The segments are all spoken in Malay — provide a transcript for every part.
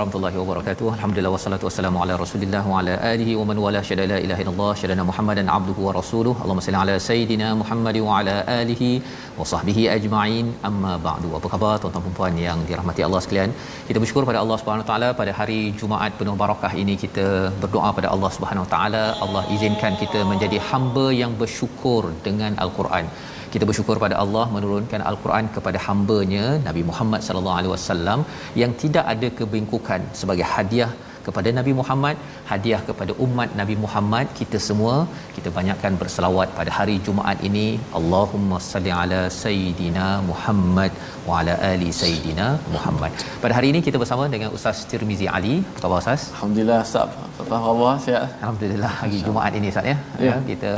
Warahmatullahi wabarakatuh. Alhamdulillah wassalatu wassalamu ala Rasulillah wa ala alihi wa man wala syada la ilaha illallah syadana Muhammadan abduhu wa rasuluh. Allahumma salli ala sayidina Muhammad wa ala alihi wa sahbihi ajma'in. Amma ba'du. Apa khabar tuan-tuan dan puan yang dirahmati Allah sekalian? Kita bersyukur pada Allah Subhanahu wa taala pada hari Jumaat penuh barakah ini kita berdoa pada Allah Subhanahu wa taala Allah izinkan kita menjadi hamba yang bersyukur dengan al-Quran kita bersyukur pada Allah menurunkan al-Quran kepada hamba-Nya Nabi Muhammad sallallahu alaihi wasallam yang tidak ada kebingkukan sebagai hadiah kepada Nabi Muhammad, hadiah kepada umat Nabi Muhammad kita semua kita banyakkan berselawat pada hari Jumaat ini Allahumma salli ala sayidina Muhammad wa ala ali sayidina Muhammad. Pada hari ini kita bersama dengan Ustaz Tirmizi Ali. Apa khabar Ustaz? Alhamdulillah Ustaz. Apa khabar? Sihat? Alhamdulillah hari Jumaat ini Ustaz ya. Ya. Kita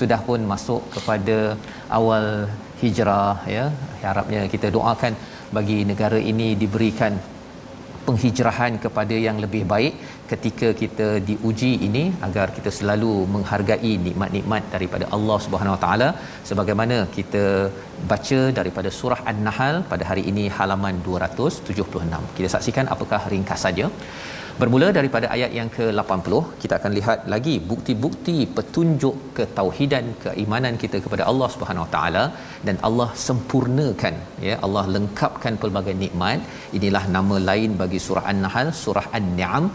sudah pun masuk kepada awal hijrah ya. Harapnya kita doakan bagi negara ini diberikan penghijrahan kepada yang lebih baik ketika kita diuji ini agar kita selalu menghargai nikmat-nikmat daripada Allah Subhanahu Wa Taala sebagaimana kita baca daripada surah An-Nahl pada hari ini halaman 276. Kita saksikan apakah ringkasannya. Bermula daripada ayat yang ke-80, kita akan lihat lagi bukti-bukti petunjuk ketauhidan keimanan kita kepada Allah Subhanahu Wa Taala dan Allah sempurnakan ya Allah lengkapkan pelbagai nikmat. Inilah nama lain bagi surah An-Nahl, surah An-Ni'am.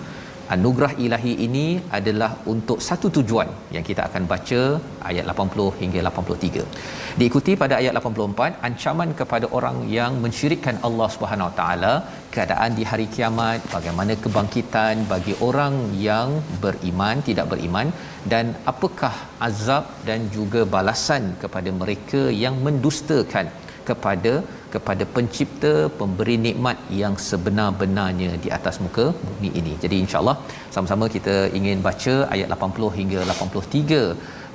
Anugerah ilahi ini adalah untuk satu tujuan yang kita akan baca ayat 80 hingga 83. Diikuti pada ayat 84 ancaman kepada orang yang mensyirikkan Allah Subhanahu Wa Taala, keadaan di hari kiamat, bagaimana kebangkitan bagi orang yang beriman, tidak beriman dan apakah azab dan juga balasan kepada mereka yang mendustakan kepada kepada pencipta pemberi nikmat yang sebenar-benarnya di atas muka bumi ini. Jadi insya-Allah sama-sama kita ingin baca ayat 80 hingga 83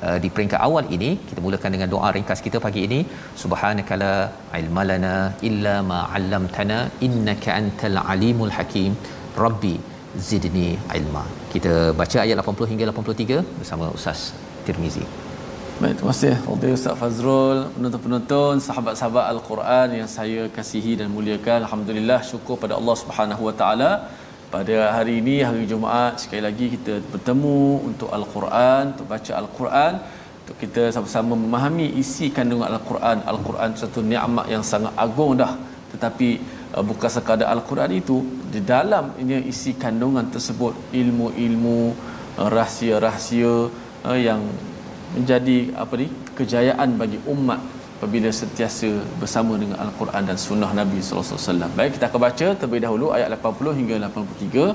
uh, di peringkat awal ini. Kita mulakan dengan doa ringkas kita pagi ini. Subhanakala ilmalana illa ma 'allamtana innaka antal alimul hakim. Rabbi zidni ilma. Kita baca ayat 80 hingga 83 bersama Ustaz Tirmizi. Baik, terima kasih Fadil Ustaz Fazrul, penonton-penonton, sahabat-sahabat Al-Quran yang saya kasihi dan muliakan. Alhamdulillah, syukur pada Allah Subhanahu Wa Taala. Pada hari ini, hari Jumaat, sekali lagi kita bertemu untuk Al-Quran, untuk baca Al-Quran, untuk kita sama-sama memahami isi kandungan Al-Quran. Al-Quran satu nikmat yang sangat agung dah. Tetapi uh, bukan sekadar Al-Quran itu, di dalam ini isi kandungan tersebut ilmu-ilmu, uh, rahsia-rahsia uh, yang menjadi apa ni kejayaan bagi umat apabila sentiasa bersama dengan al-Quran dan sunnah Nabi sallallahu alaihi wasallam. Baik kita akan baca terlebih dahulu ayat 80 hingga 83.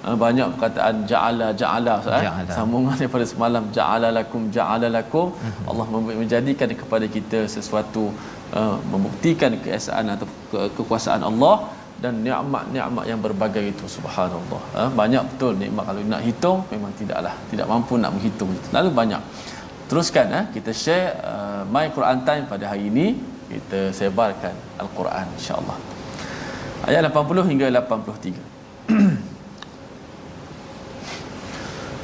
Uh, banyak perkataan ja'ala ja'ala eh? Ja'ala. sambungan daripada semalam ja'ala lakum ja'ala lakum Mhm. Allah menjadikan kepada kita sesuatu uh, membuktikan keesaan atau ke- kekuasaan Allah dan nikmat-nikmat yang berbagai itu subhanallah ha, banyak betul nikmat kalau nak hitung memang tidaklah tidak mampu nak menghitung terlalu banyak teruskan eh, kita share uh, my Quran time pada hari ini kita sebarkan al-Quran insya-Allah ayat 80 hingga 83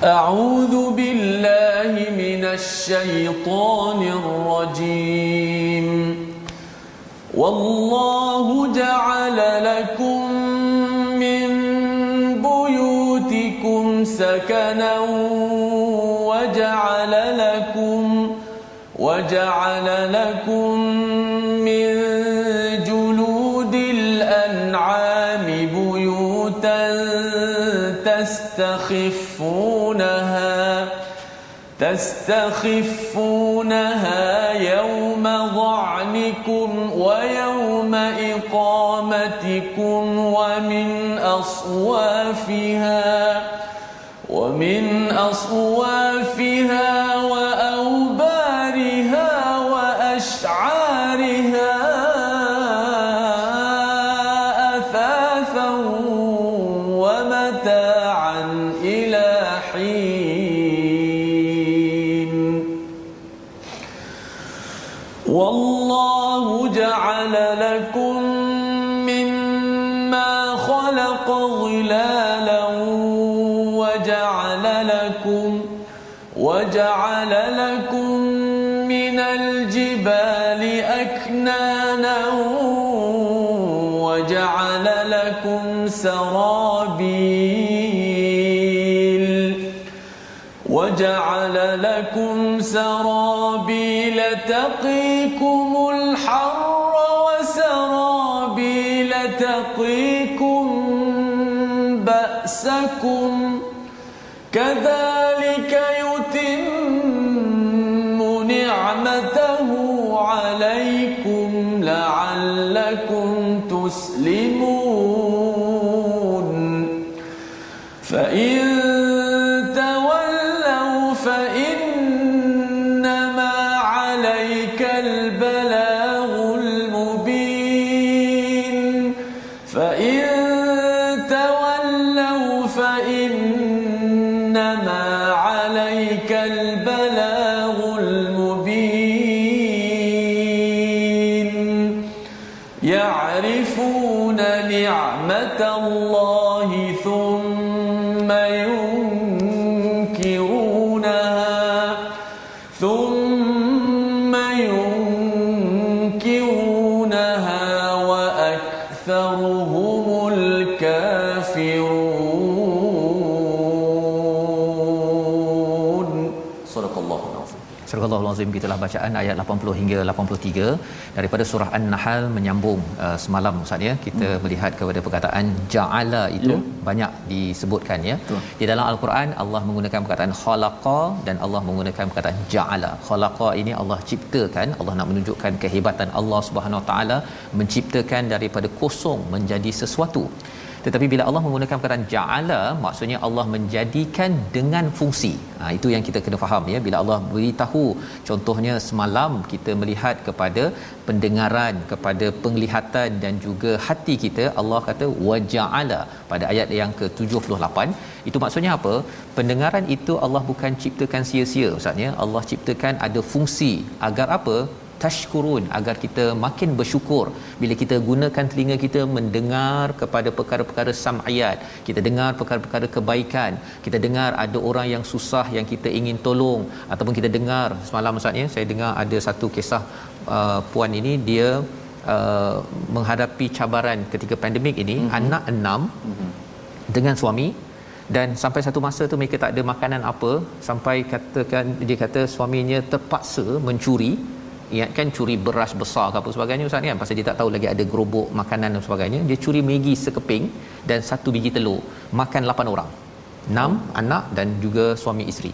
أعوذ بالله من الشيطان الرجيم والله والله جعل لكم من بيوتكم سكنا وجعل لكم وجعل لكم من جلود الأنعام بيوتا تستخفونها تستخفونها يوم ظعنكم ويوم إقامتكم ومن أصوافها ومن أصوافها لكم سرابيل وجعل لكم سرابيل تقيكم الحر وسرابيل تقيكم بأسكم كذلك يتم نعمته عليكم لعلكم E Gitulah bacaan ayat 80 hingga 83 daripada surah An-Nahl menyambung uh, semalam Ustaz ya kita hmm. melihat kepada perkataan ja'ala itu yeah. banyak disebutkan ya. Betul. Di dalam Al-Quran Allah menggunakan perkataan khalaqa dan Allah menggunakan perkataan ja'ala. Khalaqa ini Allah ciptakan, Allah nak menunjukkan kehebatan Allah Subhanahu Wa Taala menciptakan daripada kosong menjadi sesuatu tetapi bila Allah menggunakan perkataan ja'ala maksudnya Allah menjadikan dengan fungsi. Ha, itu yang kita kena faham ya. Bila Allah beritahu contohnya semalam kita melihat kepada pendengaran kepada penglihatan dan juga hati kita Allah kata waja'ala pada ayat yang ke-78. Itu maksudnya apa? Pendengaran itu Allah bukan ciptakan sia-sia ustaz ya. Allah ciptakan ada fungsi agar apa tashkurun agar kita makin bersyukur bila kita gunakan telinga kita mendengar kepada perkara-perkara sam'iyat kita dengar perkara-perkara kebaikan kita dengar ada orang yang susah yang kita ingin tolong ataupun kita dengar semalam ustaz saya dengar ada satu kisah uh, puan ini dia uh, menghadapi cabaran ketika pandemik ini mm-hmm. anak enam mm-hmm. dengan suami dan sampai satu masa tu mereka tak ada makanan apa sampai katakan dia kata suaminya terpaksa mencuri ingatkan curi beras besar ke apa sebagainya ustaz kan? Pasal dia tak tahu lagi ada gerobok makanan dan sebagainya. Dia curi Maggi sekeping dan satu biji telur. Makan 8 orang. 6 hmm. anak dan juga suami isteri.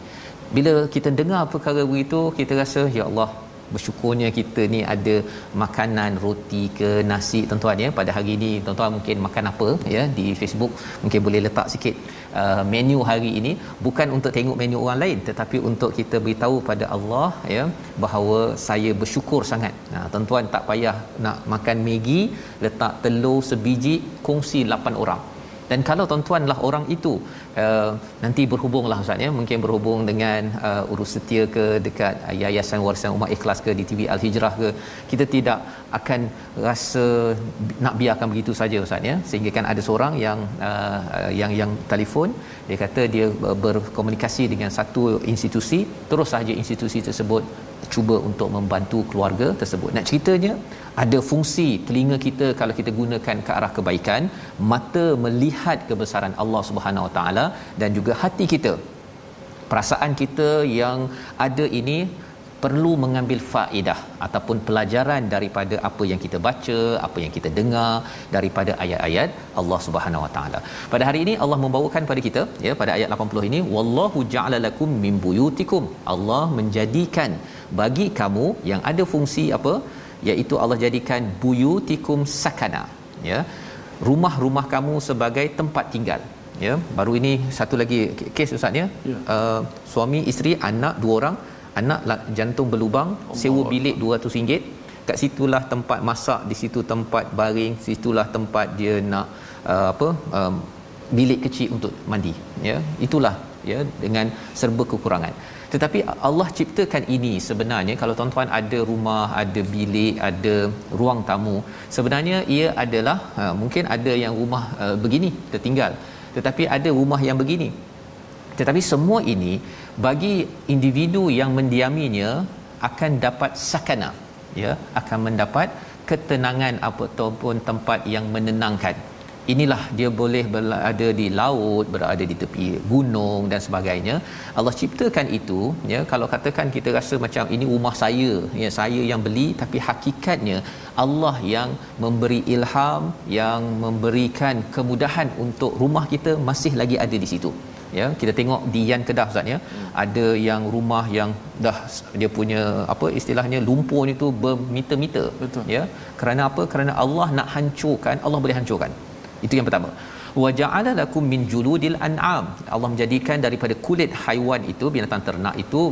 Bila kita dengar perkara begitu kita rasa ya Allah bersyukurnya kita ni ada makanan roti ke nasi tuan-tuan ya. Pada hari ini tuan-tuan mungkin makan apa ya di Facebook mungkin boleh letak sikit uh, menu hari ini bukan untuk tengok menu orang lain tetapi untuk kita beritahu pada Allah ya bahawa saya bersyukur sangat. Nah tuan-tuan tak payah nak makan Maggi letak telur sebiji kongsi 8 orang. Dan kalau tuan-tuanlah orang itu uh, nanti berhubunglah ustaz ya. Mungkin berhubung dengan uh, urus setia ke dekat uh, yayasan warisan umat ikhlas ke di TV Al Hijrah ke. Kita tidak akan rasa nak biarkan begitu saja ustaz ya. Sehingga kan ada seorang yang uh, yang yang telefon. Dia kata dia berkomunikasi dengan satu institusi. Terus saja institusi tersebut cuba untuk membantu keluarga tersebut. Nak ceritanya ada fungsi telinga kita kalau kita gunakan ke arah kebaikan, mata melihat kebesaran Allah Subhanahu Wa Taala dan juga hati kita perasaan kita yang ada ini perlu mengambil faedah ataupun pelajaran daripada apa yang kita baca, apa yang kita dengar daripada ayat-ayat Allah Subhanahu Wa Taala. Pada hari ini Allah membawakan pada kita ya pada ayat 80 ini wallahu ja'ala lakum min buyutikum. Allah menjadikan bagi kamu yang ada fungsi apa? iaitu Allah jadikan buyutikum sakana ya. Rumah-rumah kamu sebagai tempat tinggal ya baru ini satu lagi kes ustaz ya, ya. Uh, suami isteri anak dua orang anak jantung berlubang Allah. sewa bilik RM200 kat situlah tempat masak di situ tempat baring situlah tempat dia nak uh, apa um, bilik kecil untuk mandi ya. Itulah ya dengan serba kekurangan. Tetapi Allah ciptakan ini sebenarnya kalau tuan-tuan ada rumah ada bilik ada ruang tamu sebenarnya ia adalah uh, mungkin ada yang rumah uh, begini tertinggal. Tetapi ada rumah yang begini tetapi semua ini bagi individu yang mendiaminya akan dapat sakana. Ya akan mendapat ketenangan ataupun tempat yang menenangkan. Inilah dia boleh berada di laut berada di tepi gunung dan sebagainya. Allah ciptakan itu ya kalau katakan kita rasa macam ini rumah saya ya saya yang beli tapi hakikatnya Allah yang memberi ilham yang memberikan kemudahan untuk rumah kita masih lagi ada di situ ya kita tengok di Yan Kedah Ustaz ya. Hmm. ada yang rumah yang dah dia punya apa istilahnya lumpur itu bermeter-meter betul. Ya kerana apa? Kerana Allah nak hancurkan Allah boleh hancurkan. Itu yang pertama. Wa ja'ala lakum min juludil an'am. Allah menjadikan daripada kulit haiwan itu binatang ternak itu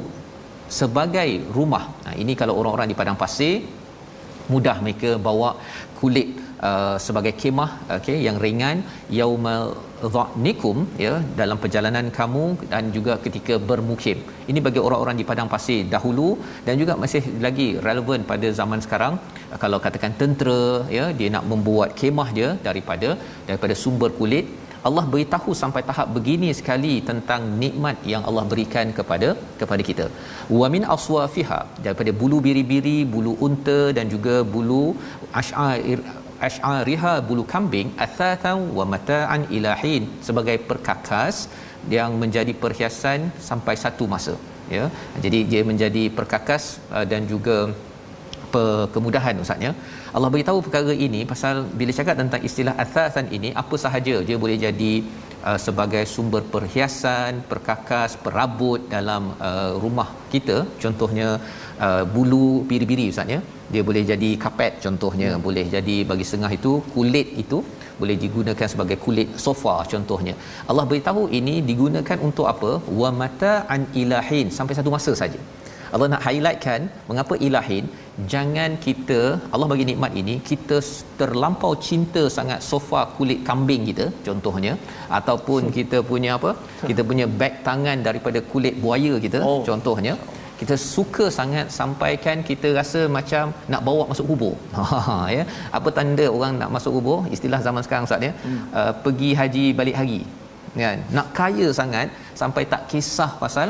sebagai rumah. Nah ini kalau orang-orang di padang pasir mudah mereka bawa kulit uh, sebagai kemah okey yang ringan yaumal dhanikum ya dalam perjalanan kamu dan juga ketika bermukim. Ini bagi orang-orang di padang pasir dahulu dan juga masih lagi relevan pada zaman sekarang. Kalau katakan tentera ya dia nak membuat kemah dia daripada daripada sumber kulit. Allah beritahu sampai tahap begini sekali tentang nikmat yang Allah berikan kepada kepada kita. Wa min aswafiha daripada bulu biri-biri, bulu unta dan juga bulu ash'air ash'ariha bulu kambing athatan wa mata'an ilahin sebagai perkakas yang menjadi perhiasan sampai satu masa ya. Jadi dia menjadi perkakas uh, dan juga kemudahan ustaznya Allah beritahu perkara ini pasal bila cakap tentang istilah athasan ini apa sahaja dia boleh jadi uh, sebagai sumber perhiasan perkakas perabot dalam uh, rumah kita. Contohnya uh, bulu biri-biri ustaz ya. Dia boleh jadi kapet contohnya. Hmm. boleh jadi bagi setengah itu kulit itu boleh digunakan sebagai kulit sofa contohnya. Allah beritahu ini digunakan untuk apa? Wa mata an ilahin sampai satu masa saja. Allah nak highlightkan mengapa ilahin jangan kita Allah bagi nikmat ini kita terlampau cinta sangat sofa kulit kambing kita contohnya ataupun kita punya apa kita punya beg tangan daripada kulit buaya kita oh. contohnya kita suka sangat sampaikan kita rasa macam nak bawa masuk kubur. Ha ya. Apa tanda orang nak masuk kubur? Istilah zaman sekarang Ustaz ya. Hmm. Uh, pergi haji balik hari. Kan? Nak kaya sangat sampai tak kisah pasal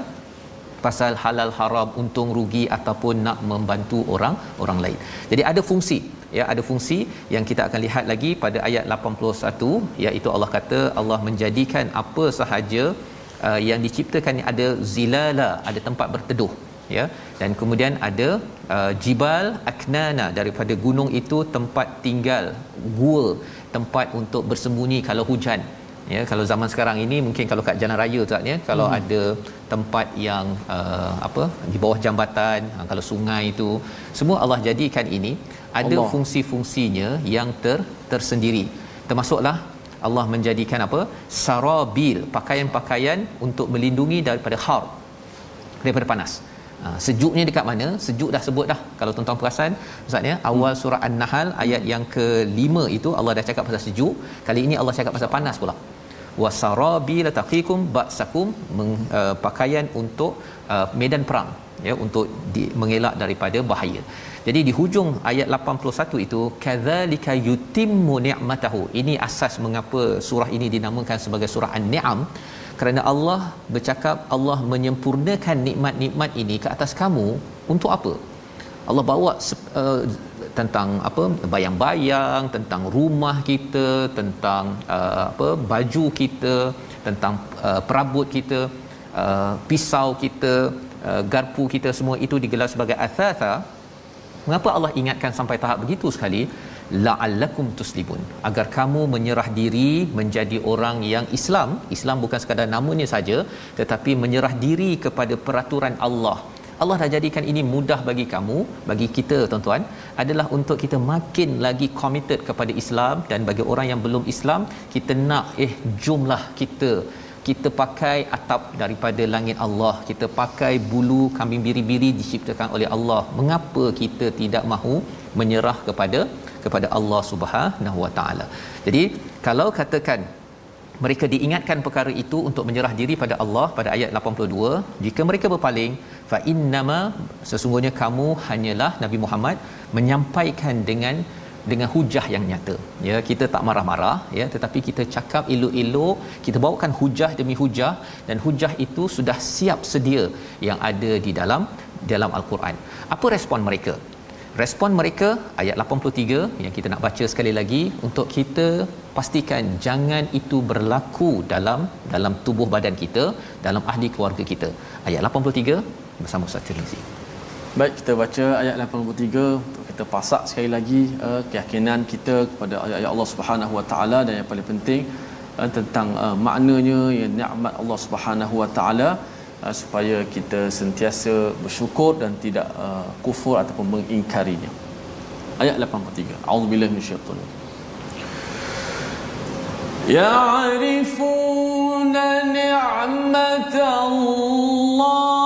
pasal halal haram untung rugi ataupun nak membantu orang orang lain. Jadi ada fungsi ya ada fungsi yang kita akan lihat lagi pada ayat 81 iaitu Allah kata Allah menjadikan apa sahaja uh, yang diciptakan ada zilala ada tempat berteduh ya dan kemudian ada uh, jibal aknana daripada gunung itu tempat tinggal gua tempat untuk bersembunyi kalau hujan ya kalau zaman sekarang ini mungkin kalau kat jalan raya tu ya kalau hmm. ada tempat yang uh, apa di bawah jambatan uh, kalau sungai itu semua Allah jadikan ini ada Allah. fungsi-fungsinya yang ter tersendiri termasuklah Allah menjadikan apa sarabil pakaian-pakaian untuk melindungi daripada har daripada panas Ha, sejuknya dekat mana? Sejuk dah sebut dah. Kalau tuan-tuan perasan, Ustaz ya, awal surah An-Nahl ayat yang ke-5 itu Allah dah cakap pasal sejuk. Kali ini Allah cakap pasal panas pula. Wasarabila taqikum ba'sakum uh, pakaian untuk uh, medan perang ya untuk di, mengelak daripada bahaya. Jadi di hujung ayat 81 itu kadzalika yutimmu ni'matahu. Ini asas mengapa surah ini dinamakan sebagai surah An-Ni'am kerana Allah bercakap Allah menyempurnakan nikmat-nikmat ini ke atas kamu untuk apa? Allah bawa uh, tentang apa bayang-bayang tentang rumah kita tentang uh, apa baju kita tentang uh, perabot kita uh, pisau kita uh, garpu kita semua itu digelar sebagai athatha mengapa Allah ingatkan sampai tahap begitu sekali? La'allakum tuslimun. Agar kamu menyerah diri menjadi orang yang Islam. Islam bukan sekadar namanya saja tetapi menyerah diri kepada peraturan Allah Allah dah jadikan ini mudah bagi kamu bagi kita tuan-tuan adalah untuk kita makin lagi committed kepada Islam dan bagi orang yang belum Islam kita nak eh jumlah kita. Kita pakai atap daripada langit Allah. Kita pakai bulu kambing biri-biri diciptakan oleh Allah. Mengapa kita tidak mahu menyerah kepada kepada Allah Subhanahu Wa Taala? Jadi kalau katakan mereka diingatkan perkara itu untuk menyerah diri pada Allah pada ayat 82 jika mereka berpaling fa innama sesungguhnya kamu hanyalah Nabi Muhammad menyampaikan dengan dengan hujah yang nyata. Ya kita tak marah-marah ya tetapi kita cakap elok-elok kita bawakan hujah demi hujah dan hujah itu sudah siap sedia yang ada di dalam dalam al-Quran. Apa respon mereka respon mereka ayat 83 yang kita nak baca sekali lagi untuk kita pastikan jangan itu berlaku dalam dalam tubuh badan kita dalam ahli keluarga kita. Ayat 83 bersama Ustaz Tirmizi. Baik kita baca ayat 83 untuk kita pasak sekali lagi uh, keyakinan kita kepada ayat Allah Subhanahu Wa Taala dan yang paling penting uh, tentang uh, maknanya ya nikmat Allah Subhanahu Wa Taala uh, supaya kita sentiasa bersyukur dan tidak uh, kufur ataupun mengingkarinya. Ayat 83. A'udzubillahi minasyaitanir يعرفون نعمة الله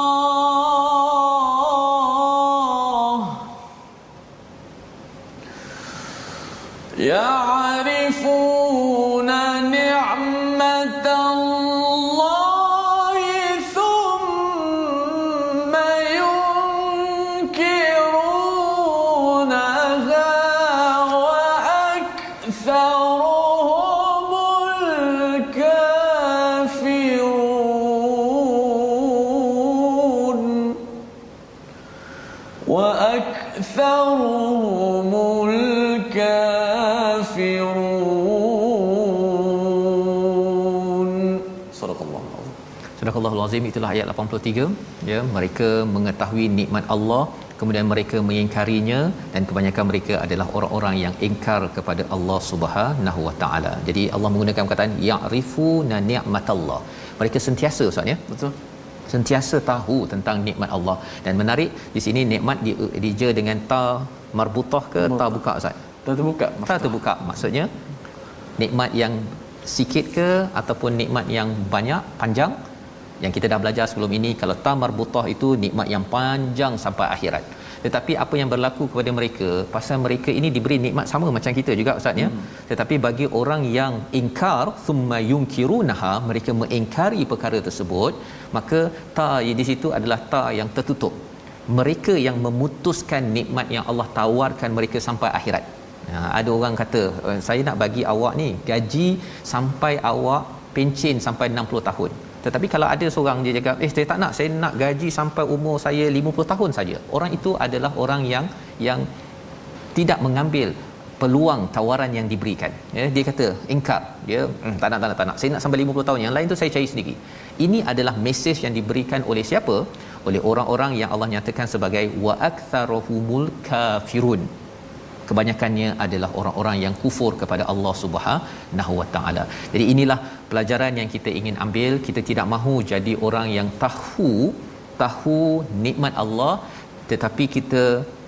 Al-Azim itulah ayat 83 ya mereka mengetahui nikmat Allah kemudian mereka mengingkarinya dan kebanyakan mereka adalah orang-orang yang ingkar kepada Allah Subhanahu Wa Taala. Jadi Allah menggunakan perkataan ya'rifuna ni'matallah. Mereka sentiasa ustaz ya. Betul. Sentiasa tahu tentang nikmat Allah dan menarik di sini nikmat di dija dengan ta marbutah ke ta buka ustaz? Dah terbuka. Ta terbuka maksudnya nikmat yang sikit ke ataupun nikmat yang banyak panjang yang kita dah belajar sebelum ini kalau tamar butah itu nikmat yang panjang sampai akhirat. Tetapi apa yang berlaku kepada mereka pasal mereka ini diberi nikmat sama macam kita juga ustaz ya. Hmm. tetapi bagi orang yang ingkar thumma yunkirunaha mereka mengingkari perkara tersebut maka ta di situ adalah ta yang tertutup. Mereka yang memutuskan nikmat yang Allah tawarkan mereka sampai akhirat. Ha, ada orang kata saya nak bagi awak ni gaji sampai awak pencen sampai 60 tahun tetapi kalau ada seorang dia cakap eh saya tak nak saya nak gaji sampai umur saya 50 tahun saja. Orang itu adalah orang yang yang tidak mengambil peluang tawaran yang diberikan. Ya dia kata ingkar dia hmm, tak nak tak nak tak nak. Saya nak sampai 50 tahun. Yang lain tu saya cari sendiri. Ini adalah mesej yang diberikan oleh siapa? Oleh orang-orang yang Allah nyatakan sebagai wa aktsaruhumul kafirun kebanyakannya adalah orang-orang yang kufur kepada Allah Subhanahu Wa Taala. Jadi inilah pelajaran yang kita ingin ambil. Kita tidak mahu jadi orang yang tahu tahu nikmat Allah tetapi kita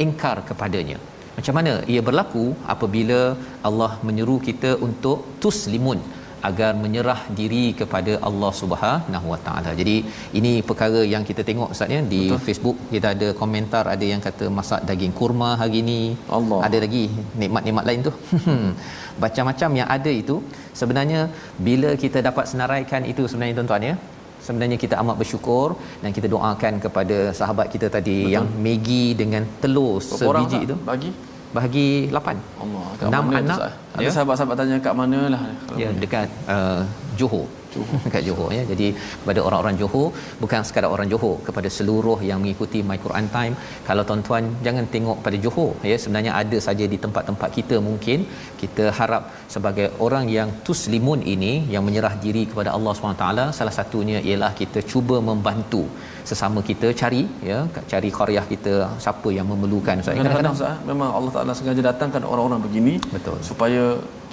ingkar kepadanya. Macam mana ia berlaku apabila Allah menyeru kita untuk tuslimun agar menyerah diri kepada Allah Subhanahu Wa Taala. Jadi ini perkara yang kita tengok Ustaz ya di Betul. Facebook kita ada komentar ada yang kata masak daging kurma hari ini. Allah. Ada lagi nikmat-nikmat lain tu. Macam-macam yang ada itu sebenarnya bila kita dapat senaraikan itu sebenarnya tuan-tuan ya sebenarnya kita amat bersyukur dan kita doakan kepada sahabat kita tadi Betul. yang Maggi dengan telur Berapa sebiji itu bagi bagi 8 Allah 6 anak ada ya? sahabat-sahabat tanya kat mana lah ya dekat uh, Johor Johor kat Johor ya. Jadi kepada orang-orang Johor bukan sekadar orang Johor kepada seluruh yang mengikuti My Quran Time kalau tuan-tuan jangan tengok pada Johor ya sebenarnya ada saja di tempat-tempat kita mungkin kita harap sebagai orang yang tuslimun ini yang menyerah diri kepada Allah SWT salah satunya ialah kita cuba membantu sesama kita cari ya cari qaryah kita siapa yang memerlukan Ustaz. Kadang-kadang Ustaz memang Allah Taala sengaja datangkan orang-orang begini betul supaya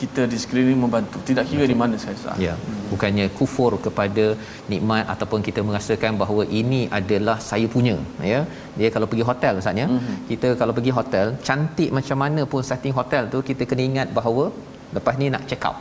kita di sekeliling membantu tidak kira betul. di mana saja Ustaz. Ya. Bukannya kufur kepada nikmat ataupun kita merasakan bahawa ini adalah saya punya ya. Dia kalau pergi hotel Ustaz ya. Mm-hmm. Kita kalau pergi hotel cantik macam mana pun setting hotel tu kita kena ingat bahawa lepas ni nak check out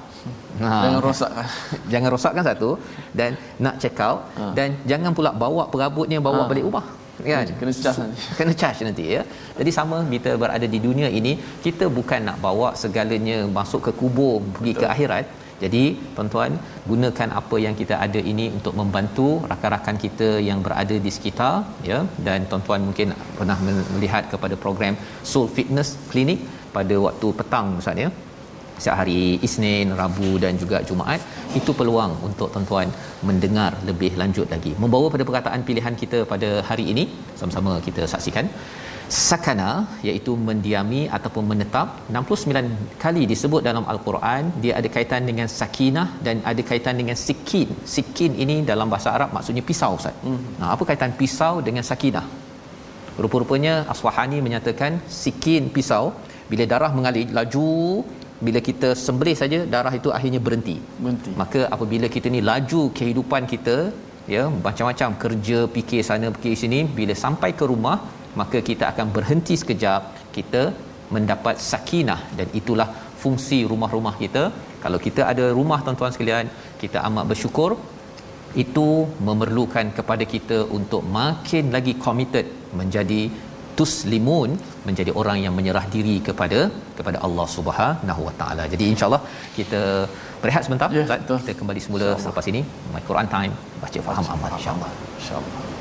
Ha. Jangan rosakkan. jangan rosakkan satu dan nak check out ha. dan jangan pula bawa perabotnya bawa ha. balik rumah kan kena charge nanti kena charge nanti ya jadi sama kita berada di dunia ini kita bukan nak bawa segalanya masuk ke kubur pergi Betul. ke akhirat jadi tuan-tuan gunakan apa yang kita ada ini untuk membantu rakan-rakan kita yang berada di sekitar ya. Dan tuan-tuan mungkin pernah melihat kepada program Soul Fitness Clinic pada waktu petang Ustaz ya. Setiap hari Isnin, Rabu dan juga Jumaat. Itu peluang untuk tuan-tuan mendengar lebih lanjut lagi. Membawa pada perkataan pilihan kita pada hari ini sama-sama kita saksikan sakana iaitu mendiami ataupun menetap 69 kali disebut dalam al-Quran dia ada kaitan dengan sakinah dan ada kaitan dengan sikin sikin ini dalam bahasa Arab maksudnya pisau ustaz hmm. nah apa kaitan pisau dengan sakinah rupa-rupanya Aswahani menyatakan sikin pisau bila darah mengalir laju bila kita sembelih saja darah itu akhirnya berhenti. Berhenti. Maka apabila kita ni laju kehidupan kita ya macam-macam kerja fikir sana fikir sini bila sampai ke rumah maka kita akan berhenti sekejap kita mendapat sakinah dan itulah fungsi rumah-rumah kita kalau kita ada rumah tuan-tuan sekalian kita amat bersyukur itu memerlukan kepada kita untuk makin lagi committed menjadi tuslimun menjadi orang yang menyerah diri kepada kepada Allah Subhanahu Wa Taala. Jadi insyaallah kita berehat sebentar ya, kita kembali semula selepas ini my Quran time baca faham amal insyaallah. Insyaallah.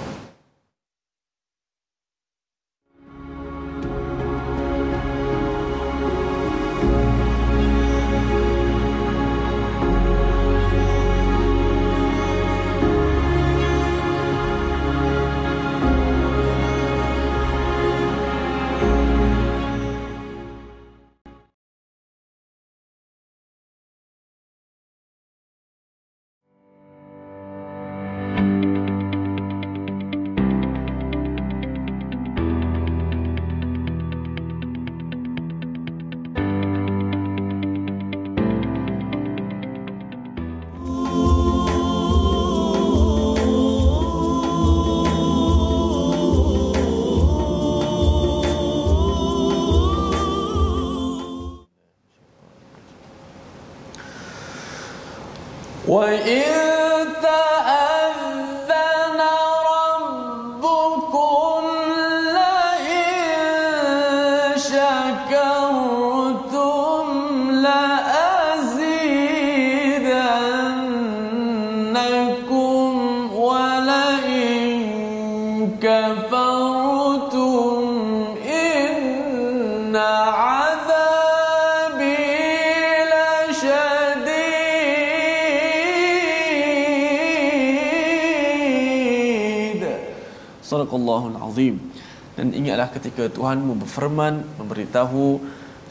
Sadaqallahul Dan ingatlah ketika Tuhan berfirman memberitahu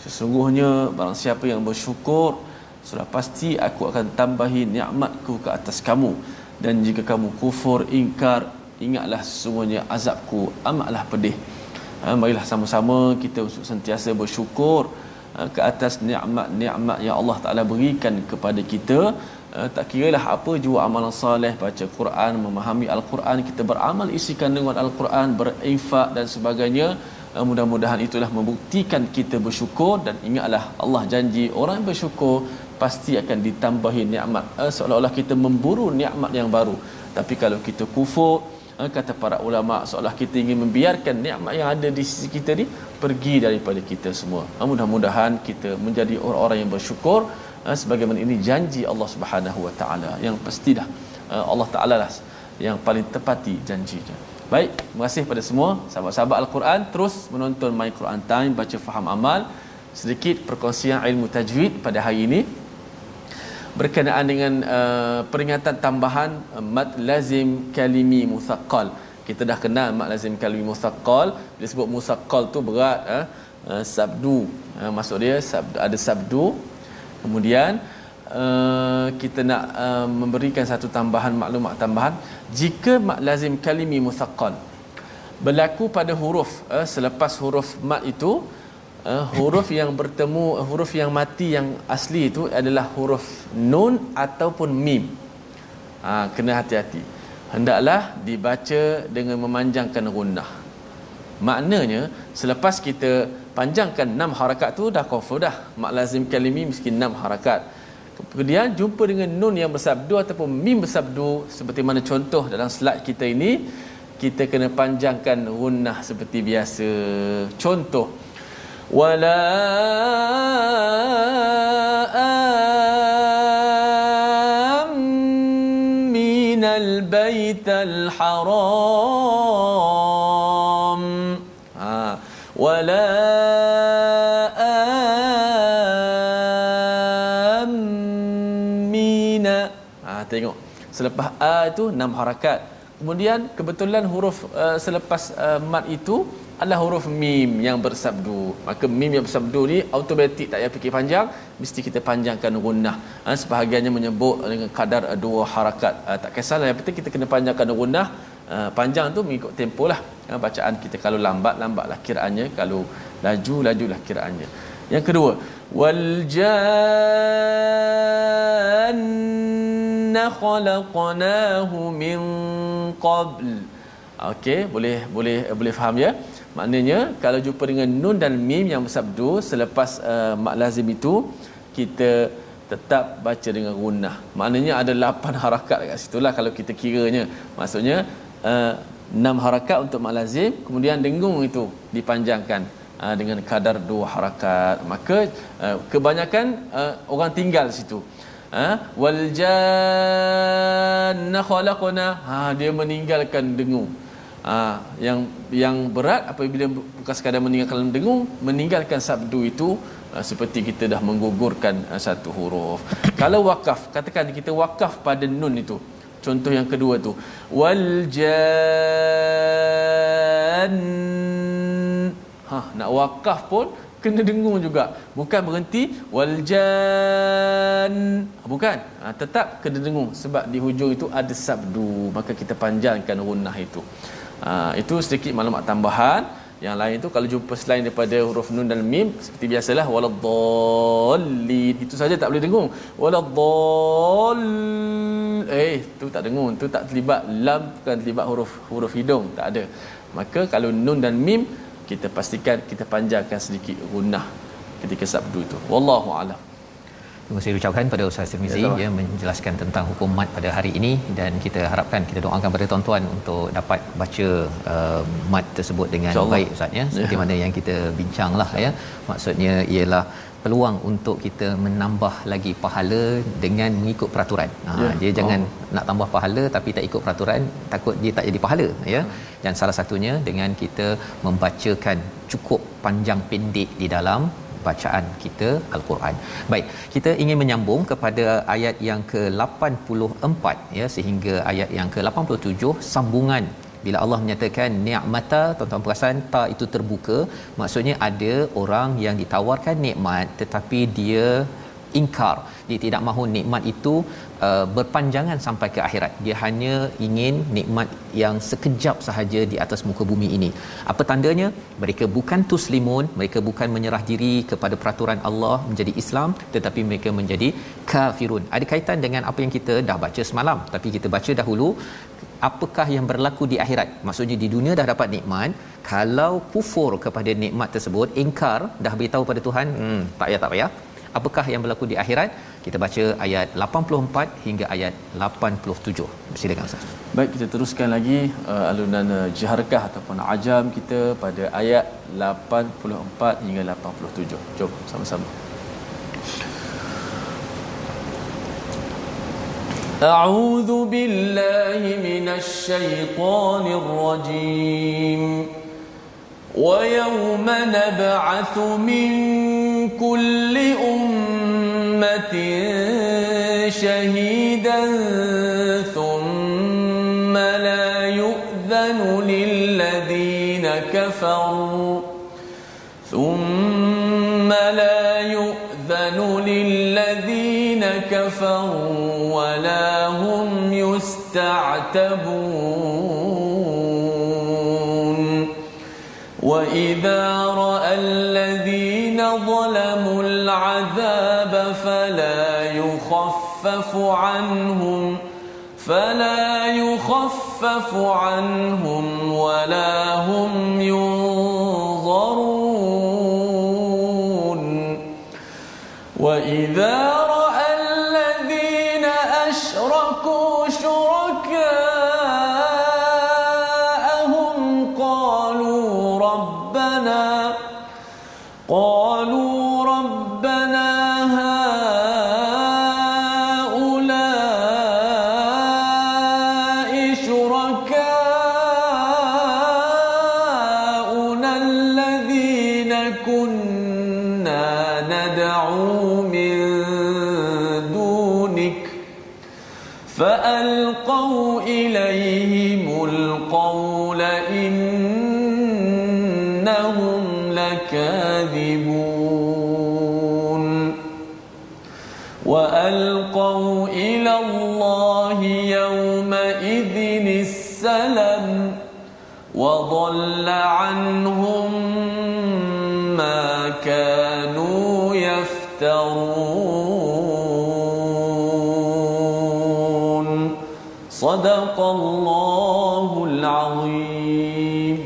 sesungguhnya barang siapa yang bersyukur sudah pasti aku akan tambahi nikmatku ke atas kamu dan jika kamu kufur ingkar ingatlah sesungguhnya azabku amatlah pedih. Ha, marilah sama-sama kita sentiasa bersyukur ha, ke atas nikmat-nikmat yang Allah Taala berikan kepada kita uh, tak kiralah apa jua amalan soleh baca Quran memahami al-Quran kita beramal isi kandungan al-Quran berinfak dan sebagainya uh, mudah-mudahan itulah membuktikan kita bersyukur dan ingatlah Allah janji orang yang bersyukur pasti akan ditambahi nikmat. Uh, seolah-olah kita memburu nikmat yang baru. Tapi kalau kita kufur kata para ulama seolah kita ingin membiarkan nikmat yang ada di sisi kita ni pergi daripada kita semua. Mudah-mudahan kita menjadi orang-orang yang bersyukur sebagaimana ini janji Allah Subhanahu Wa Taala. Yang pasti dah uh, Allah Taala lah yang paling tepati janjinya. Baik, terima kasih pada semua sahabat-sahabat Al-Quran. Terus menonton My Quran Time baca faham amal sedikit perkongsian ilmu tajwid pada hari ini. Berkenaan dengan uh, peringatan tambahan mad lazim kalimi musaqqal. Kita dah kenal mad lazim kalimi musaqqal. Disebut musaqqal tu berat uh, uh, sabdu. Uh, maksud dia sabdu, ada sabdu kemudian uh, kita nak uh, memberikan satu tambahan maklumat tambahan. Jika mad lazim kalimi musaqqal berlaku pada huruf uh, selepas huruf mad itu uh, huruf yang bertemu uh, huruf yang mati yang asli itu adalah huruf nun ataupun mim. Ha, kena hati-hati. Hendaklah dibaca dengan memanjangkan gunnah maknanya selepas kita panjangkan enam harakat tu dah kofur dah. Mak lazim kalimi mesti enam harakat. Kemudian jumpa dengan nun yang bersabdu ataupun mim bersabdu seperti mana contoh dalam slide kita ini kita kena panjangkan runnah seperti biasa. Contoh. Wala amminal baital haram. ولا آمين ha, tengok selepas a itu enam harakat kemudian kebetulan huruf uh, selepas uh, mat itu adalah huruf mim yang bersabdu. Maka mim yang bersabdu ni automatik tak payah fikir panjang, mesti kita panjangkan gunnah. Ha, sebahagiannya menyebut dengan kadar dua harakat. Ha, tak kisahlah yang penting kita kena panjangkan gunnah. Ha, panjang tu mengikut tempoh lah. Ha, bacaan kita kalau lambat, lambatlah kiraannya. Kalau laju, lajulah kiraannya. Yang kedua, wal janna khalaqnahu min qabl. Okey, boleh boleh boleh faham ya? Maknanya kalau jumpa dengan nun dan mim yang bersabdu selepas uh, mak lazim itu kita tetap baca dengan gunnah. Maknanya ada lapan harakat kat situ lah kalau kita kiranya. Maksudnya uh, 6 harakat untuk mak lazim kemudian dengung itu dipanjangkan uh, dengan kadar dua harakat. Maka uh, kebanyakan uh, orang tinggal situ. Ha wal janna khalaqna ha dia meninggalkan dengung ha, yang yang berat apabila bukan sekadar meninggalkan dengung meninggalkan sabdu itu ha, seperti kita dah menggugurkan ha, satu huruf kalau wakaf katakan kita wakaf pada nun itu contoh yang kedua tu. Wal jan ha nak wakaf pun kena dengung juga. Bukan berhenti. Wal jan bukan. Ha, tetap kena dengung sebab di hujung itu ada sabdu. Maka kita panjangkan gunnah itu. Ha, itu sedikit maklumat tambahan. Yang lain tu kalau jumpa selain daripada huruf nun dan mim seperti biasalah waladdallin itu saja tak boleh dengung. Waladdall eh tu tak dengung, tu tak terlibat lam bukan terlibat huruf huruf hidung, tak ada. Maka kalau nun dan mim kita pastikan kita panjangkan sedikit gunnah ketika sabdu itu. Wallahu a'lam. Terima kasih ucapkan pada Ustaz Tirmizi ya, ya menjelaskan tentang hukum mat pada hari ini dan kita harapkan kita doakan pada tuan-tuan untuk dapat baca uh, mat tersebut dengan InsyaAllah. baik Ustaz ya seperti ya. mana yang kita bincanglah ya maksudnya ialah peluang untuk kita menambah lagi pahala dengan mengikut peraturan. Ha ya. dia jangan oh. nak tambah pahala tapi tak ikut peraturan takut dia tak jadi pahala ya. Dan salah satunya dengan kita membacakan cukup panjang pendek di dalam bacaan kita al-Quran. Baik, kita ingin menyambung kepada ayat yang ke-84 ya sehingga ayat yang ke-87 sambungan bila Allah menyatakan ni'mata tuan-tuan perasan ta itu terbuka maksudnya ada orang yang ditawarkan nikmat tetapi dia ingkar. Dia tidak mahu nikmat itu uh, berpanjangan sampai ke akhirat. Dia hanya ingin nikmat yang sekejap sahaja di atas muka bumi ini. Apa tandanya? Mereka bukan tuslimun mereka bukan menyerah diri kepada peraturan Allah menjadi Islam tetapi mereka menjadi kafirun. Ada kaitan dengan apa yang kita dah baca semalam tapi kita baca dahulu. Apakah yang berlaku di akhirat? Maksudnya di dunia dah dapat nikmat. Kalau kufur kepada nikmat tersebut ingkar dah beritahu pada Tuhan hmm tak payah tak payah apakah yang berlaku di akhirat kita baca ayat 84 hingga ayat 87 silakan ustaz baik kita teruskan lagi uh, alunan uh, jaharkah ataupun ajam kita pada ayat 84 hingga 87 jom sama-sama أعوذ بالله من الشيطان الرجيم ويوم نبعث من كل أمة شهيدا ثم لا يؤذن للذين كفروا. ثم لا يؤذن للذين كفروا ولا هم يستعتبون. وإذا رأى الذين ظلموا العذاب فلا يخفف عنهم فلا يخفف عنهم ولا هم ينظرون. فألقوا إليهم القول إنهم لكاذبون. وألقوا إلى الله يومئذ السلم وضل عنهم sadaqallahul azim.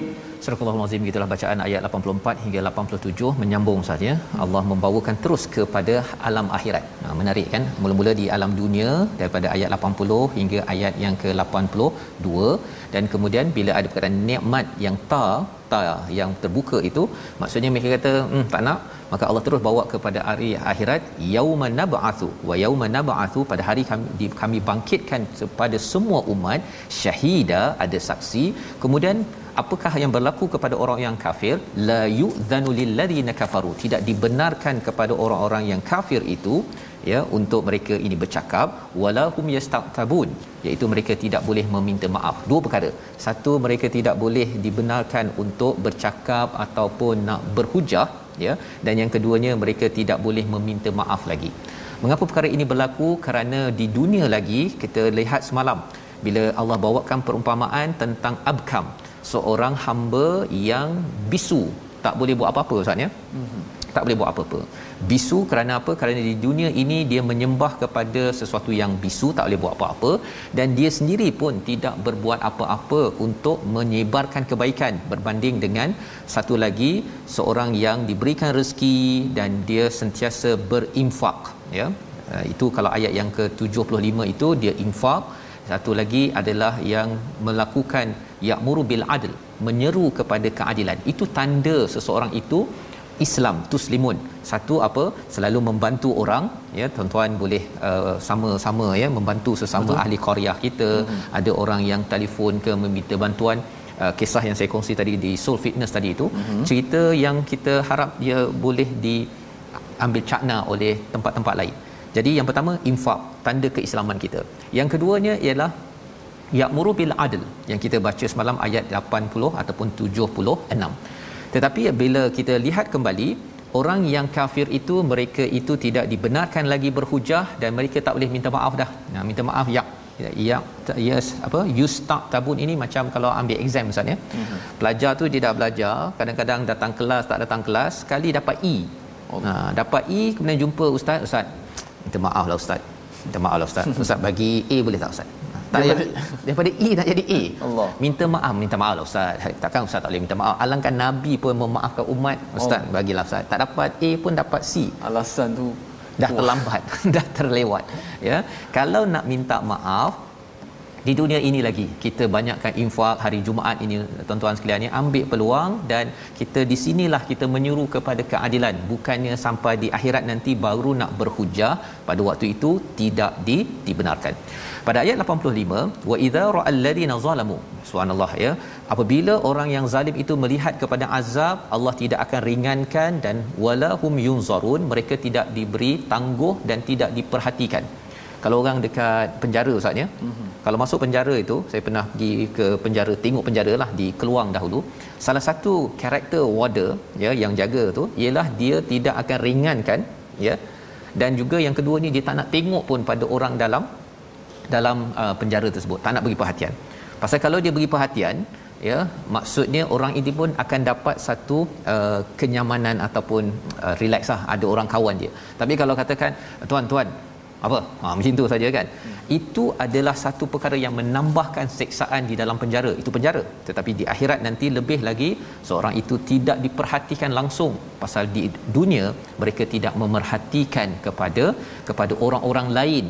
Surah Al-Azim gitulah bacaan ayat 84 hingga 87 menyambung saja Allah membawakan terus kepada alam akhirat. Ha, menarik kan? Mula-mula di alam dunia daripada ayat 80 hingga ayat yang ke 82 dan kemudian bila ada perkataan nikmat yang ta ta yang terbuka itu maksudnya mereka kata hmm, tak nak. Maka Allah terus bawa kepada hari akhirat yauma nab'atsu. Wa yauma nab'atsu pada hari kami kami bangkitkan kepada semua umat syahida ada saksi. Kemudian apakah yang berlaku kepada orang yang kafir? La yu'dhanu lil ladzina kafaru. Tidak dibenarkan kepada orang-orang yang kafir itu ya untuk mereka ini bercakap. Walahum yastaqtabun. Iaitu mereka tidak boleh meminta maaf. Dua perkara. Satu mereka tidak boleh dibenarkan untuk bercakap ataupun nak berhujah ya. Dan yang keduanya mereka tidak boleh meminta maaf lagi. Mengapa perkara ini berlaku? Kerana di dunia lagi kita lihat semalam bila Allah bawakan perumpamaan tentang abkam seorang hamba yang bisu. Tak boleh buat apa-apa ustaz ya? Mm-hmm. tak boleh buat apa-apa. Bisu kerana apa? Kerana di dunia ini dia menyembah kepada sesuatu yang bisu tak boleh buat apa-apa dan dia sendiri pun tidak berbuat apa-apa untuk menyebarkan kebaikan berbanding dengan satu lagi seorang yang diberikan rezeki dan dia sentiasa berinfak ya? Uh, itu kalau ayat yang ke-75 itu dia infak. Satu lagi adalah yang melakukan ya'muru bil adl menyeru kepada keadilan. Itu tanda seseorang itu Islam tuslimun. Satu apa? Selalu membantu orang ya tuan-tuan boleh uh, sama-sama ya membantu sesama Betul. ahli qaryah kita. Hmm. ada orang yang telefon ke meminta bantuan uh, kisah yang saya kongsi tadi di Soul Fitness tadi itu. Hmm. cerita yang kita harap dia boleh diambil cakna oleh tempat-tempat lain. Jadi yang pertama infak tanda keislaman kita. Yang keduanya ialah ya'muru bil adl yang kita baca semalam ayat 80 ataupun 76 tetapi bila kita lihat kembali orang yang kafir itu mereka itu tidak dibenarkan lagi berhujah dan mereka tak boleh minta maaf dah. Nah minta maaf ya ya yes apa you start tabun ini macam kalau ambil exam ustaz ya. Mm-hmm. pelajar tu tidak belajar kadang-kadang datang kelas tak datang kelas sekali dapat E. Oh. nah dapat E kemudian jumpa ustaz ustaz minta maaf lah ustaz. Minta maaf lah ustaz. Ustaz bagi A boleh tak ustaz tak daripada, daripada E nak jadi A. Allah. Minta maaf minta maaf lah ustaz. Takkan ustaz tak boleh minta maaf? Alangkah nabi pun memaafkan umat ustaz oh. bagilah ustaz. Tak dapat A pun dapat C. Alasan tu dah terlambat dah terlewat ya. Kalau nak minta maaf di dunia ini lagi kita banyakkan infak hari Jumaat ini tuan-tuan sekalian ya. Ambil peluang dan kita di sinilah kita menyuruh kepada keadilan. Bukannya sampai di akhirat nanti baru nak berhujah pada waktu itu tidak di, dibenarkan. Pada ayat 85 wa idza ra'al ladina zalamu subhanallah ya apabila orang yang zalim itu melihat kepada azab Allah tidak akan ringankan dan walahum yunzarun. Mereka tidak diberi tangguh dan tidak diperhatikan kalau orang dekat penjara ustaz ya mm-hmm. kalau masuk penjara itu saya pernah pergi ke penjara tengok penjara lah di keluang dahulu. Salah satu karakter warder ya yang jaga tu ialah dia tidak akan ringankan ya. Dan juga yang kedua ni dia tak nak tengok pun pada orang dalam dalam uh, penjara tersebut. Tak nak beri perhatian. Pasal kalau dia beri perhatian ya maksudnya orang ini pun akan dapat satu uh, kenyamanan ataupun uh, relax lah. Ada orang kawan dia. Tapi kalau katakan tuan-tuan apa? Ha macam tu saja kan? Itu adalah satu perkara yang menambahkan seksaan di dalam penjara. Itu penjara. Tetapi di akhirat nanti lebih lagi seorang itu tidak diperhatikan langsung. Pasal di dunia mereka tidak memerhatikan kepada kepada orang-orang lain.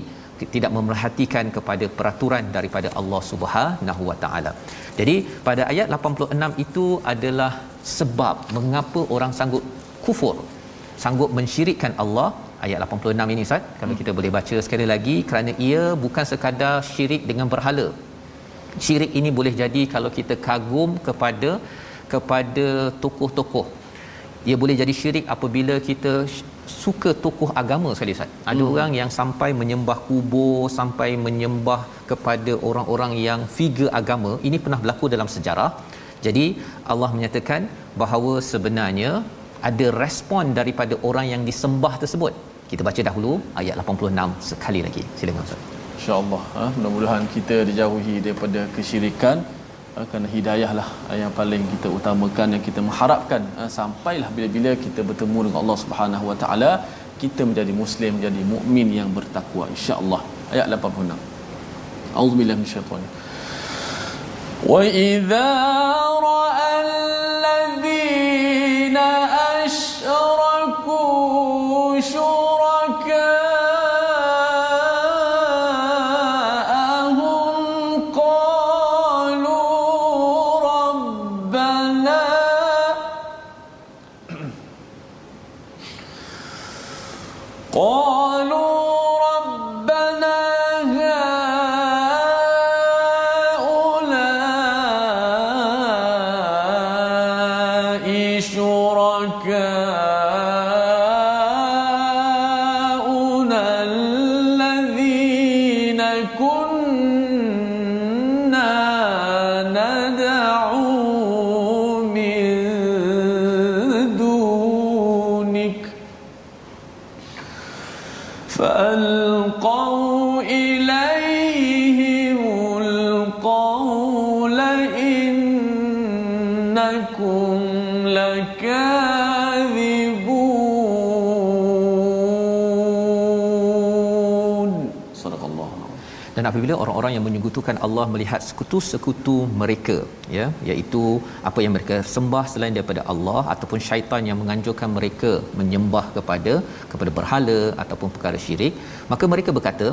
Tidak memerhatikan kepada peraturan daripada Allah Subhanahu Wa Taala. Jadi pada ayat 86 itu adalah sebab mengapa orang sanggup kufur, sanggup mensyirikkan Allah ayat 86 ini Ustaz. Kalau hmm. kita boleh baca sekali lagi kerana ia bukan sekadar syirik dengan berhala. Syirik ini boleh jadi kalau kita kagum kepada kepada tokoh-tokoh. Ia boleh jadi syirik apabila kita suka tokoh agama sekali Ustaz. Ada hmm. orang yang sampai menyembah kubur sampai menyembah kepada orang-orang yang figure agama ini pernah berlaku dalam sejarah. Jadi Allah menyatakan bahawa sebenarnya ada respon daripada orang yang disembah tersebut kita baca dahulu ayat 86 sekali lagi silakan ustaz insyaallah ha? mudah-mudahan kita dijauhi daripada kesyirikan ha? kerana hidayah lah yang paling kita utamakan yang kita mengharapkan ha? sampailah bila-bila kita bertemu dengan Allah Subhanahu Wa Taala kita menjadi muslim menjadi mukmin yang bertakwa insyaallah ayat 86 auzubillahi minasyaitanir wa idza ra'al ladzina orang-orang yang menyekutukan Allah melihat sekutu-sekutu mereka ya iaitu apa yang mereka sembah selain daripada Allah ataupun syaitan yang menganjurkan mereka menyembah kepada kepada berhala ataupun perkara syirik maka mereka berkata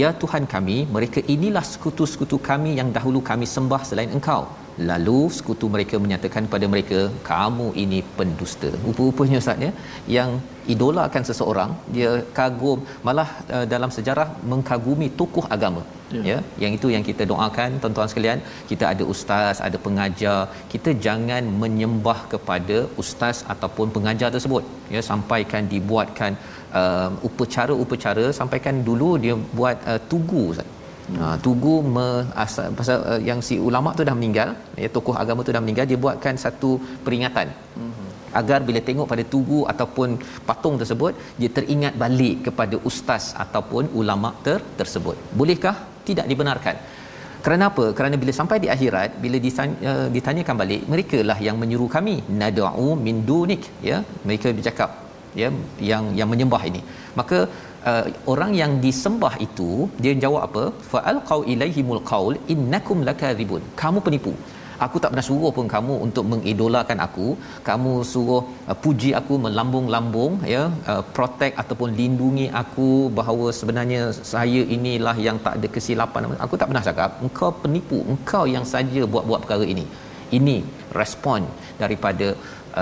ya Tuhan kami mereka inilah sekutu-sekutu kami yang dahulu kami sembah selain engkau. Lalu sekutu mereka menyatakan pada mereka kamu ini pendusta. Rupa-rupanya ustaz ya yang idolakan seseorang dia kagum malah uh, dalam sejarah mengkagumi tokoh agama ya. ya yang itu yang kita doakan tuan-tuan sekalian kita ada ustaz ada pengajar kita jangan menyembah kepada ustaz ataupun pengajar tersebut ya sampaikan dibuatkan uh, upacara-upacara sampaikan dulu dia buat uh, tugu ustaz Hmm. Ha, tugu me, asal, pasal uh, yang si ulama tu dah meninggal, ya tokoh agama tu dah meninggal, dia buatkan satu peringatan. Hmm. Agar bila tengok pada tugu ataupun patung tersebut, dia teringat balik kepada ustaz ataupun ulama ter, tersebut. Bolehkah? Tidak dibenarkan. Kerana apa? Kerana bila sampai di akhirat, bila ditanya, uh, ditanyakan balik, mereka lah yang menyuruh kami nad'u min dunik, ya. Mereka bercakap ya yang yang menyembah ini. Maka uh, orang yang disembah itu dia jawab apa fa'al qau ilaihimul qaul innakum lakadzibun kamu penipu aku tak pernah suruh pun kamu untuk mengidolakan aku. Kamu suruh uh, puji aku melambung-lambung ya uh, protect ataupun lindungi aku bahawa sebenarnya saya inilah yang tak ada kesilapan. Aku tak pernah cakap engkau penipu engkau yang saja buat-buat perkara ini. Ini respon daripada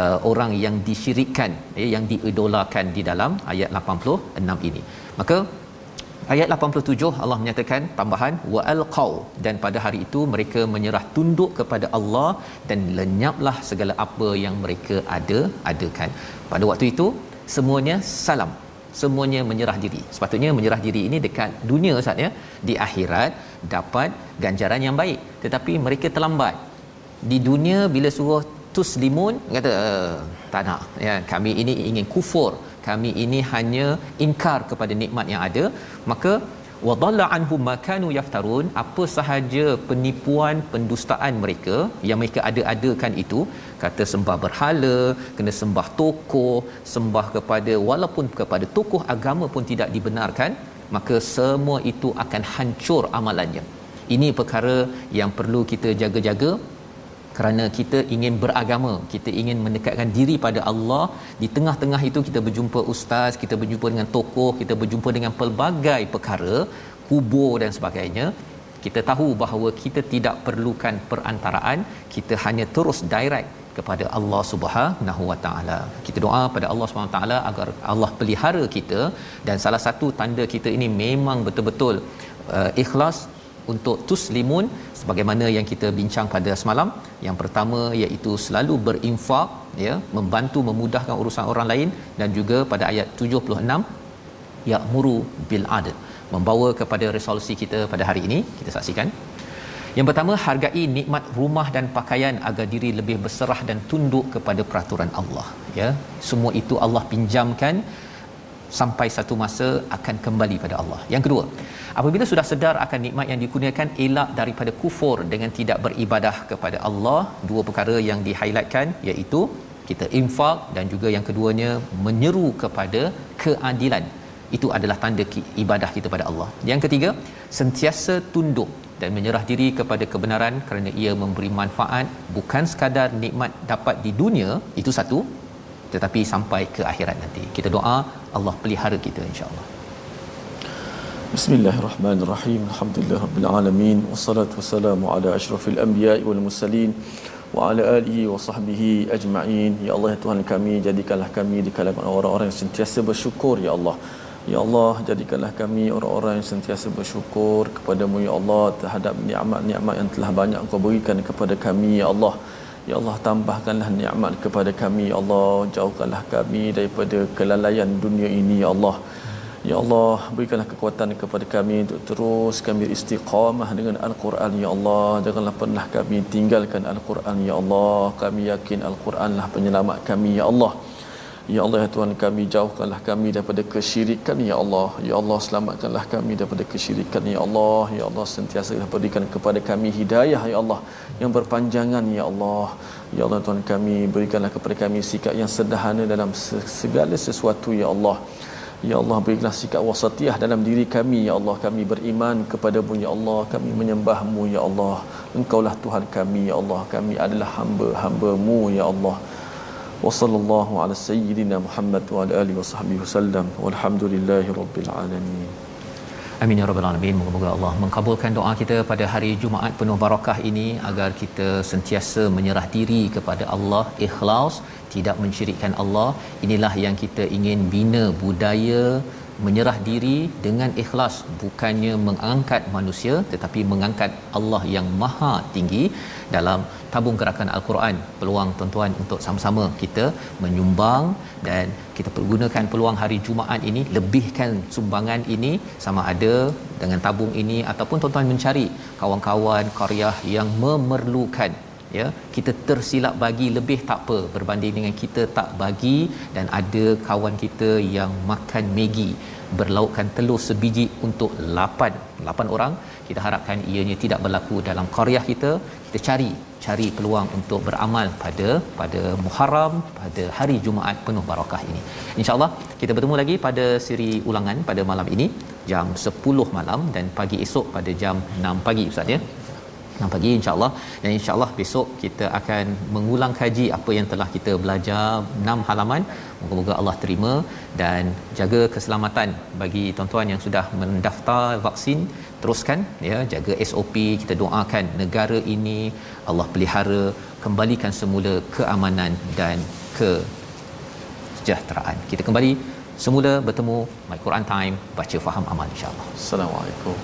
uh, orang yang disyirikkan ya, yang diidolakan di dalam ayat 86 ini. Maka ayat 87 Allah menyatakan tambahan wa alqau dan pada hari itu mereka menyerah tunduk kepada Allah dan lenyaplah segala apa yang mereka ada adakan. Pada waktu itu semuanya salam. Semuanya menyerah diri. Sepatutnya menyerah diri ini dekat dunia saatnya di akhirat dapat ganjaran yang baik. Tetapi mereka terlambat. Di dunia bila suruh tuslimun kata uh, tak nak ya. Kami ini ingin kufur kami ini hanya ingkar kepada nikmat yang ada. Maka wadalla anhum makanu yaftarun apa sahaja penipuan pendustaan mereka yang mereka ada-adakan itu kata sembah berhala kena sembah tokoh sembah kepada walaupun kepada tokoh agama pun tidak dibenarkan maka semua itu akan hancur amalannya. Ini perkara yang perlu kita jaga-jaga kerana kita ingin beragama kita ingin mendekatkan diri pada Allah di tengah-tengah itu kita berjumpa ustaz kita berjumpa dengan tokoh kita berjumpa dengan pelbagai perkara kubur dan sebagainya kita tahu bahawa kita tidak perlukan perantaraan kita hanya terus direct kepada Allah Subhanahu Wa Taala. Kita doa pada Allah Subhanahu Wa Taala agar Allah pelihara kita dan salah satu tanda kita ini memang betul-betul uh, ikhlas untuk tuslimun sebagaimana yang kita bincang pada semalam. Yang pertama iaitu selalu berinfak ya membantu memudahkan urusan orang lain dan juga pada ayat 76 ya'muru bil adl membawa kepada resolusi kita pada hari ini. Kita saksikan. Yang pertama hargai nikmat rumah dan pakaian agar diri lebih berserah dan tunduk kepada peraturan Allah ya. Semua itu Allah pinjamkan sampai satu masa akan kembali pada Allah. Yang kedua, apabila sudah sedar akan nikmat yang dikurniakan elak daripada kufur dengan tidak beribadah kepada Allah, dua perkara yang di-highlightkan iaitu kita infak dan juga yang keduanya menyeru kepada keadilan. Itu adalah tanda ibadah kita pada Allah. Yang ketiga, sentiasa tunduk dan menyerah diri kepada kebenaran kerana ia memberi manfaat bukan sekadar nikmat dapat di dunia itu satu tetapi sampai ke akhirat nanti. Kita doa Allah pelihara kita insya-Allah. Bismillahirrahmanirrahim. Alhamdulillahirabbil alamin wassalatu wassalamu ala asyrafil anbiya'i wal mursalin wa ala alihi wa sahbihi ajma'in. Ya Allah ya Tuhan kami jadikanlah kami di kalangan orang-orang yang sentiasa bersyukur ya Allah. Ya Allah jadikanlah kami orang-orang yang sentiasa bersyukur kepadamu ya Allah terhadap nikmat-nikmat yang telah banyak Engkau berikan kepada kami ya Allah. Ya Allah tambahkanlah nikmat kepada kami. Ya Allah jauhkanlah kami daripada kelalaian dunia ini Ya Allah. Ya Allah berikanlah kekuatan kepada kami untuk terus kami istiqamah dengan Al-Quran Ya Allah. Janganlah pernah kami tinggalkan Al-Quran Ya Allah. Kami yakin Al-Quran lah penyelamat kami Ya Allah Ya Allah ya Tuhan kami jauhkanlah kami daripada kesyirikan ya Allah. Ya Allah selamatkanlah kami daripada kesyirikan ya Allah. Ya Allah sentiasa berikan kepada kami hidayah ya Allah yang berpanjangan ya Allah. Ya Allah Tuhan kami berikanlah kepada kami sikap yang sederhana dalam segala sesuatu ya Allah. Ya Allah berikanlah sikap wasatiyah dalam diri kami Ya Allah. Kami beriman kepadamu Ya Allah. Kami menyembahmu Ya Allah. Engkaulah Tuhan kami Ya Allah. Kami adalah hamba-hambamu Ya Allah Wassalamualaikum warahmatullahi wabarakatuh. سيدنا محمد وعلى Amin ya rabbal alamin. Moga-moga Allah mengabulkan doa kita pada hari Jumaat penuh barakah ini agar kita sentiasa menyerah diri kepada Allah, ikhlas, tidak mensyirikkan Allah. Inilah yang kita ingin bina budaya menyerah diri dengan ikhlas, bukannya mengangkat manusia tetapi mengangkat Allah yang Maha Tinggi dalam tabung gerakan al-Quran peluang tuan-tuan untuk sama-sama kita menyumbang dan kita pergunakan peluang hari Jumaat ini lebihkan sumbangan ini sama ada dengan tabung ini ataupun tuan-tuan mencari kawan-kawan qaryah yang memerlukan ya. Kita tersilap bagi lebih tak apa berbanding dengan kita tak bagi dan ada kawan kita yang makan Maggi berlaukkan telur sebiji untuk 8 8 orang. Kita harapkan ianya tidak berlaku dalam qaryah kita kita cari cari peluang untuk beramal pada pada Muharram pada hari Jumaat penuh barakah ini. Insyaallah kita bertemu lagi pada siri ulangan pada malam ini jam 10 malam dan pagi esok pada jam 6 pagi ustaz ya? 6 pagi insyaallah. Dan insyaallah besok kita akan mengulang kaji apa yang telah kita belajar 6 halaman. Moga-moga Allah terima dan jaga keselamatan bagi tuan-tuan yang sudah mendaftar vaksin teruskan ya jaga SOP kita doakan negara ini Allah pelihara kembalikan semula keamanan dan ke kesejahteraan. Kita kembali semula bertemu my Quran time baca faham amal insyaallah. Assalamualaikum